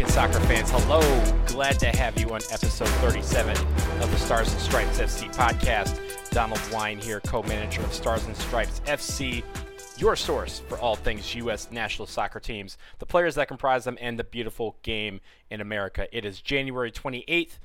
American soccer fans. Hello. Glad to have you on episode 37 of the Stars and Stripes FC podcast. Donald Wine here, co manager of Stars and Stripes FC, your source for all things U.S. national soccer teams, the players that comprise them, and the beautiful game in America. It is January 28th,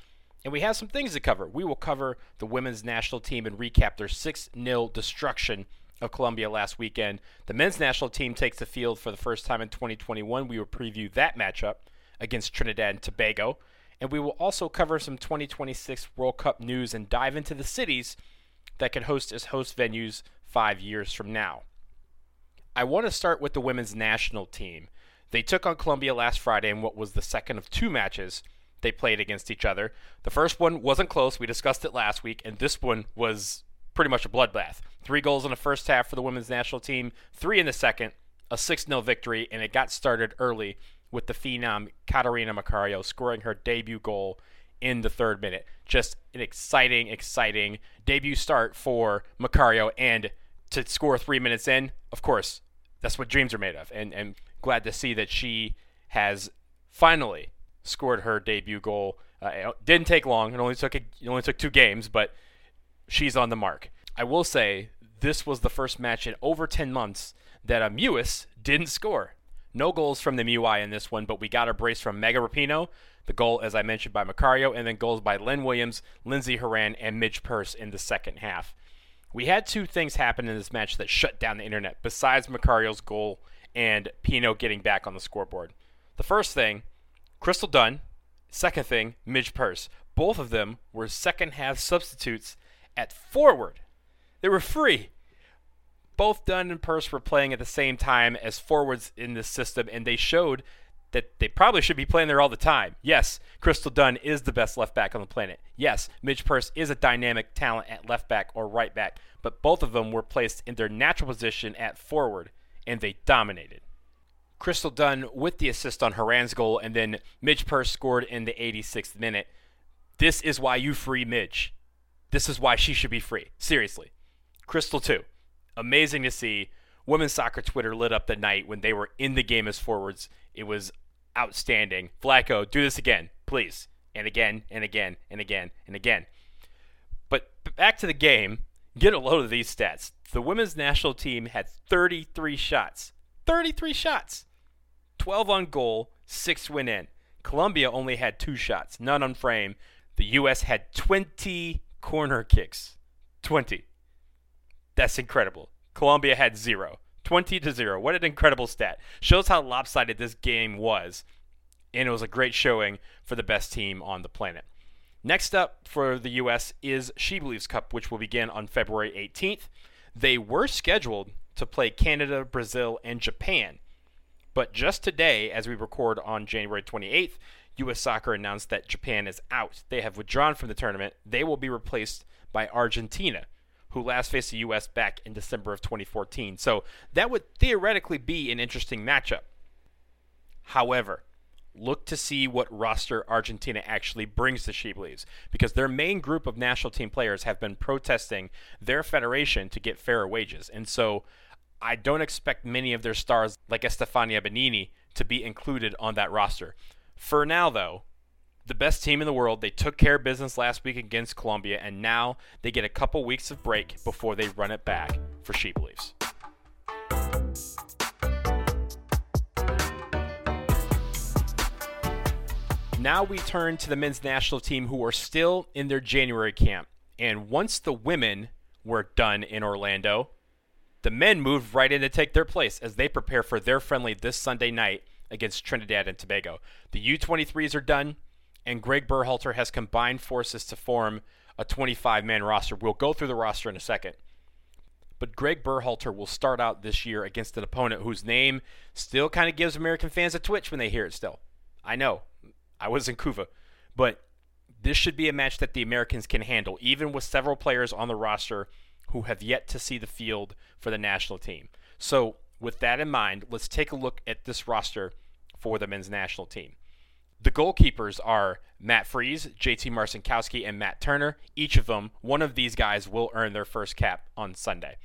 and we have some things to cover. We will cover the women's national team and recap their 6 0 destruction of Colombia last weekend. The men's national team takes the field for the first time in 2021. We will preview that matchup against Trinidad and Tobago. And we will also cover some 2026 World Cup news and dive into the cities that could host as host venues five years from now. I want to start with the women's national team. They took on Colombia last Friday in what was the second of two matches they played against each other. The first one wasn't close. We discussed it last week, and this one was pretty much a bloodbath. Three goals in the first half for the women's national team, three in the second, a 6 0 victory, and it got started early with the phenom Catarina Macario scoring her debut goal in the third minute. Just an exciting, exciting debut start for Macario, and to score three minutes in, of course, that's what dreams are made of. And, and glad to see that she has finally scored her debut goal. Uh, it didn't take long. It only took a, it only took two games, but she's on the mark. I will say this was the first match in over 10 months that a Mewis didn't score. No goals from the MUI in this one, but we got a brace from Megan Rapinoe, the goal, as I mentioned, by Macario, and then goals by Lynn Williams, Lindsey Horan, and Midge Purce in the second half. We had two things happen in this match that shut down the internet, besides Macario's goal and Pinoe getting back on the scoreboard. The first thing, Crystal Dunn. Second thing, Midge Purce. Both of them were second half substitutes at forward. They were free. Both Dunn and Purce were playing at the same time as forwards in this system, and they showed that they probably should be playing there all the time. Yes, Crystal Dunn is the best left back on the planet. Yes, Midge Purce is a dynamic talent at left back or right back, but both of them were placed in their natural position at forward, and they dominated. Crystal Dunn with the assist on Horan's goal, and then Midge Purce scored in the 86th minute. This is why you free Midge. This is why she should be free. Seriously. Crystal, too. Amazing to see. Women's soccer Twitter lit up the night when they were in the game as forwards. It was outstanding. Vlatko, do this again, please. And again, and again, and again, and again. But back to the game. Get a load of these stats. The women's national team had 33 shots. 33 shots. 12 on goal, 6 went in. Colombia only had 2 shots, none on frame. The U.S. had 20 corner kicks. 20. That's incredible. Colombia had zero. 20 to 0. What an incredible stat. Shows how lopsided this game was. And it was a great showing for the best team on the planet. Next up for the U.S. is She Believes Cup, which will begin on February 18th. They were scheduled to play Canada, Brazil, and Japan. But just today, as we record on January 28th, U.S. Soccer announced that Japan is out. They have withdrawn from the tournament. They will be replaced by Argentina, who last faced the U.S. back in December of 2014. So that would theoretically be an interesting matchup. However, look to see what roster Argentina actually brings to She because their main group of national team players have been protesting their federation to get fairer wages. And so I don't expect many of their stars, like Estefania Banini, to be included on that roster. For now, though, the best team in the world, they took care of business last week against Colombia, and now they get a couple weeks of break before they run it back for She Believes. Now we turn to the men's national team who are still in their January camp. And once the women were done in Orlando, the men moved right in to take their place as they prepare for their friendly this Sunday night against Trinidad and Tobago. The U23s are done, and Greg Berhalter has combined forces to form a 25 man roster. We'll go through the roster in a second. But Greg Berhalter will start out this year against an opponent whose name still kind of gives American fans a twitch when they hear it still. I know. I was in Couva. But this should be a match that the Americans can handle, even with several players on the roster who have yet to see the field for the national team. So with that in mind, let's take a look at this roster for the men's national team. The goalkeepers are Matt Freese, JT Marcinkowski, and Matt Turner. Each of them, one of these guys will earn their first cap on Sunday.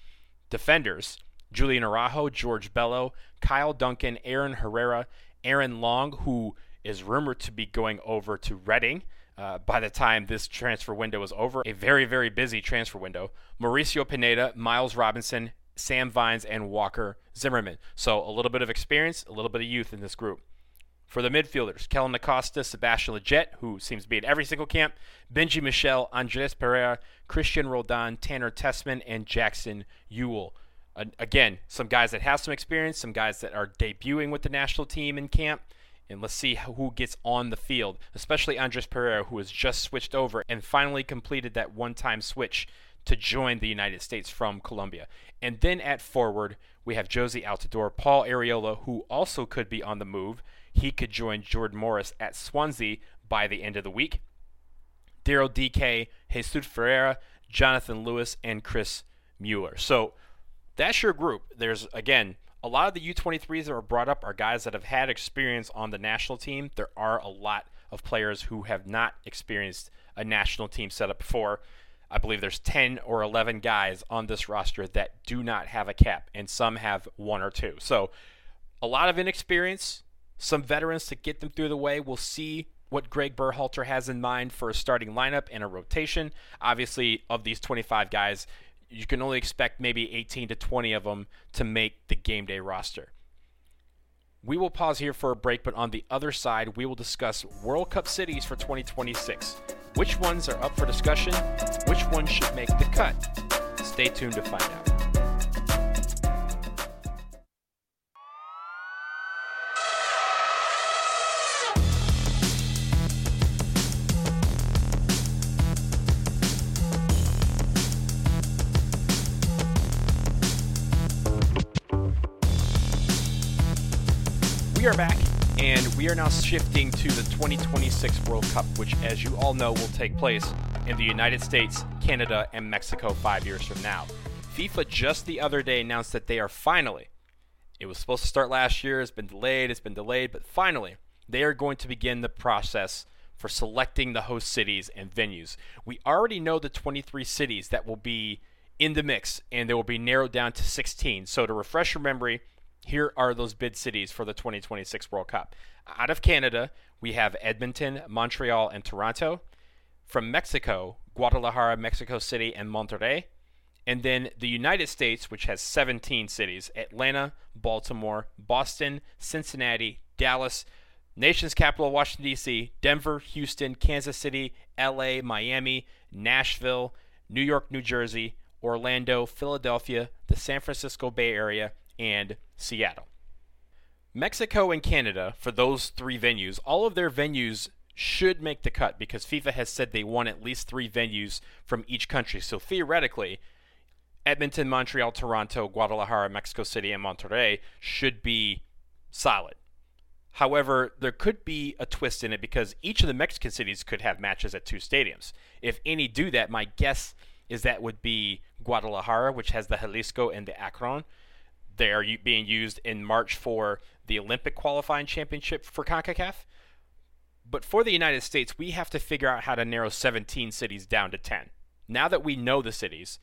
Defenders, Julian Araujo, George Bello, Kyle Duncan, Aaron Herrera, Aaron Long, who is rumored to be going over to Reading. Uh, by the time this transfer window is over, a very, very busy transfer window. Mauricio Pineda, Miles Robinson, Sam Vines, and Walker Zimmerman. So a little bit of experience, a little bit of youth in this group. For the midfielders, Kellyn Acosta, Sebastian Lletget, who seems to be at every single camp, Benji Michel, Andres Perea, Christian Roldan, Tanner Tessmann, and Jackson Yueill. Uh, again, some guys that have some experience, some guys that are debuting with the national team in camp, and let's see who gets on the field, especially Andres Perea, who has just switched over and finally completed that one time switch to join the United States from Colombia. And then at forward, we have Jozy Altidore, Paul Arriola, who also could be on the move, he could join Jordan Morris at Swansea by the end of the week. Daryl Dike, Jesus Ferreira, Jonathan Lewis, and Chris Mueller. So that's your group. There's, again, a lot of the U23s that were brought up are guys that have had experience on the national team. There are a lot of players who have not experienced a national team setup before. I believe there's 10 or 11 guys on this roster that do not have a cap, and some have one or two. So a lot of inexperience, some veterans to get them through the way. We'll see what Greg Berhalter has in mind for a starting lineup and a rotation. Obviously, of these 25 guys, you can only expect maybe 18 to 20 of them to make the game day roster. We will pause here for a break, but on the other side, we will discuss World Cup cities for 2026. Which ones are up for discussion? Which ones should make the cut? Stay tuned to find out. We are back, and we are now shifting to the 2026 World Cup, which, as you all know, will take place in the United States, Canada, and Mexico five years from now. FIFA just the other day announced that they are finally, it was supposed to start last year, it's been delayed, it's been delayed, but finally, they are going to begin the process for selecting the host cities and venues. We already know the 23 cities that will be in the mix, and they will be narrowed down to 16. So, to refresh your memory, here are those bid cities for the 2026 World Cup. Out of Canada, we have Edmonton, Montreal, and Toronto. From Mexico, Guadalajara, Mexico City, and Monterrey. And then the United States, which has 17 cities Atlanta, Baltimore, Boston, Cincinnati, Dallas, nation's capital, Washington, D.C., Denver, Houston, Kansas City, L.A., Miami, Nashville, New York, New Jersey, Orlando, Philadelphia, the San Francisco Bay Area, and Seattle. Mexico and Canada, for those three venues, all of their venues should make the cut because FIFA has said they want at least three venues from each country. So theoretically, Edmonton, Montreal, Toronto, Guadalajara, Mexico City, and Monterrey should be solid. However, there could be a twist in it because each of the Mexican cities could have matches at two stadiums. If any do that, my guess is that would be Guadalajara, which has the Jalisco and the Akron, they are being used in March for the Olympic qualifying championship for CONCACAF. But for the United States, we have to figure out how to narrow 17 cities down to 10. Now that we know the cities,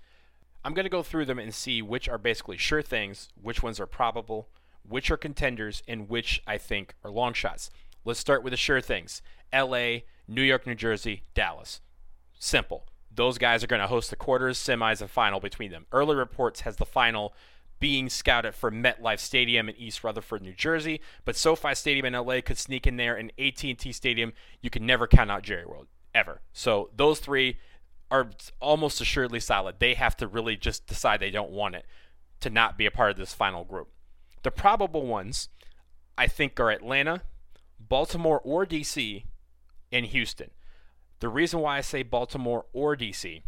I'm going to go through them and see which are basically sure things, which ones are probable, which are contenders, and which I think are long shots. Let's start with the sure things LA, New York, New Jersey, Dallas. Simple. Those guys are going to host the quarters, semis, and final between them. Early reports has the final being scouted for MetLife Stadium in East Rutherford, New Jersey, but SoFi Stadium in LA could sneak in there, and AT&T Stadium, you can never count out Jerry World ever. So those three are almost assuredly solid. They have to really just decide they don't want it to not be a part of this final group. The probable ones, I think, are Atlanta, Baltimore or DC, and Houston. The reason why I say Baltimore or DC,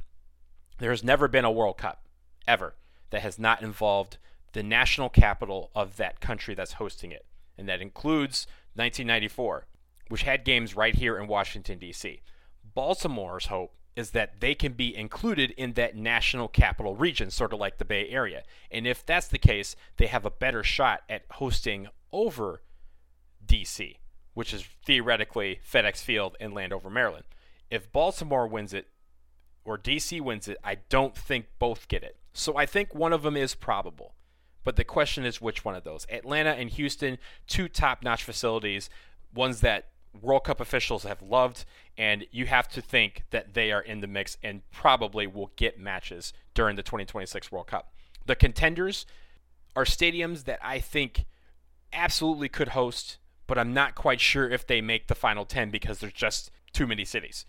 there has never been a World Cup, ever that has not involved the national capital of that country that's hosting it. And that includes 1994, which had games right here in Washington, D.C. Baltimore's hope is that they can be included in that national capital region, sort of like the Bay Area. And if that's the case, they have a better shot at hosting over DC, which is theoretically FedEx Field in Landover, Maryland. If Baltimore wins it or DC wins it, I don't think both get it. So I think one of them is probable. But the question is which one of those? Atlanta and Houston, two top notch facilities, ones that World Cup officials have loved, and you have to think that they are in the mix and probably will get matches during the 2026 World Cup. The contenders are stadiums that I think absolutely could host, but I'm not quite sure if they make the final 10 because there's just too many cities.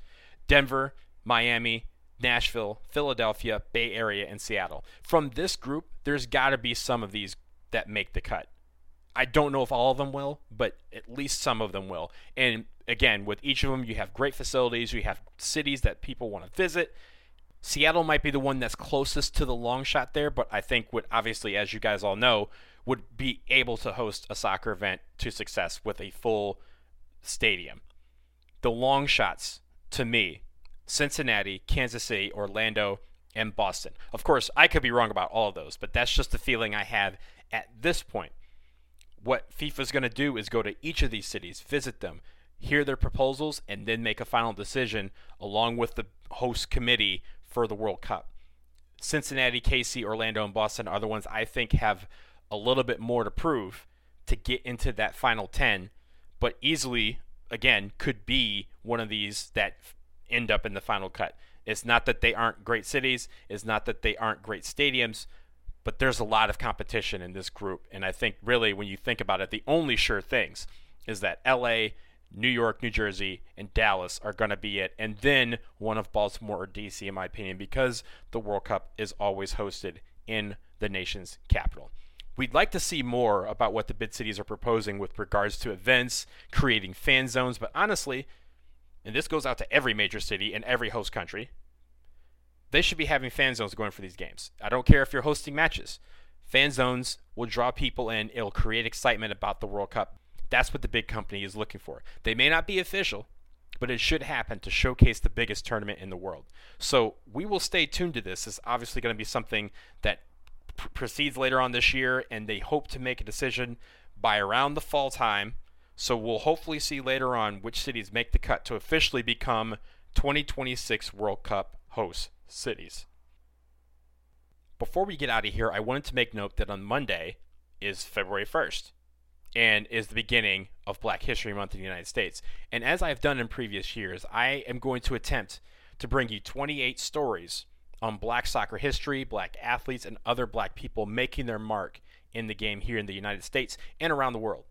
Denver, Miami, Nashville, Philadelphia, Bay Area, and Seattle. From this group, there's got to be some of these that make the cut. I don't know if all of them will, but at least some of them will. And again, with each of them, you have great facilities, you have cities that people want to visit. Seattle might be the one that's closest to the long shot there, but I think would obviously, as you guys all know, would be able to host a soccer event to success with a full stadium. The long shots, to me, Cincinnati, Kansas City, Orlando, and Boston. Of course, I could be wrong about all of those, but that's just the feeling I have at this point. What FIFA is going to do is go to each of these cities, visit them, hear their proposals, and then make a final decision along with the host committee for the World Cup. Cincinnati, KC, Orlando, and Boston are the ones I think have a little bit more to prove to get into that final 10, but easily, again, could be one of these that end up in the final cut. It's not that they aren't great cities, it's not that they aren't great stadiums, but there's a lot of competition in this group. And I think, really, when you think about it, the only sure things is that LA, New York, New Jersey, and Dallas are going to be it. And then one of Baltimore or DC, in my opinion, because the World Cup is always hosted in the nation's capital. We'd like to see more about what the bid cities are proposing with regards to events, creating fan zones, but honestly, and this goes out to every major city and every host country, they should be having fan zones going for these games. I don't care if you're hosting matches. Fan zones will draw people in, it'll create excitement about the World Cup. That's what the big company is looking for. They may not be official, but it should happen to showcase the biggest tournament in the world. So we will stay tuned to this. It's obviously going to be something that pr- proceeds later on this year, and they hope to make a decision by around the fall time. So we'll hopefully see later on which cities make the cut to officially become 2026 World Cup host cities. Before we get out of here, I wanted to make note that on Monday is February 1st and is the beginning of Black History Month in the United States. And as I've done in previous years, I am going to attempt to bring you 28 stories on black soccer history, black athletes, and other black people making their mark in the game here in the United States and around the world.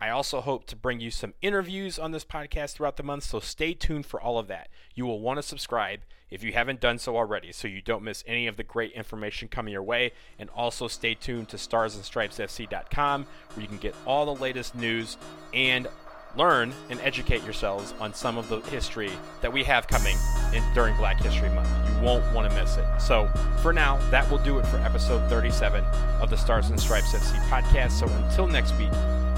I also hope to bring you some interviews on this podcast throughout the month, so stay tuned for all of that. You will want to subscribe if you haven't done so already so you don't miss any of the great information coming your way. And also stay tuned to starsandstripesfc.com where you can get all the latest news and learn and educate yourselves on some of the history that we have coming in during Black History Month. You won't want to miss it. So, for now, that will do it for episode 37 of the Stars and Stripes FC podcast. So, until next week,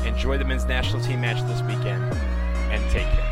enjoy the men's national team match this weekend and take care.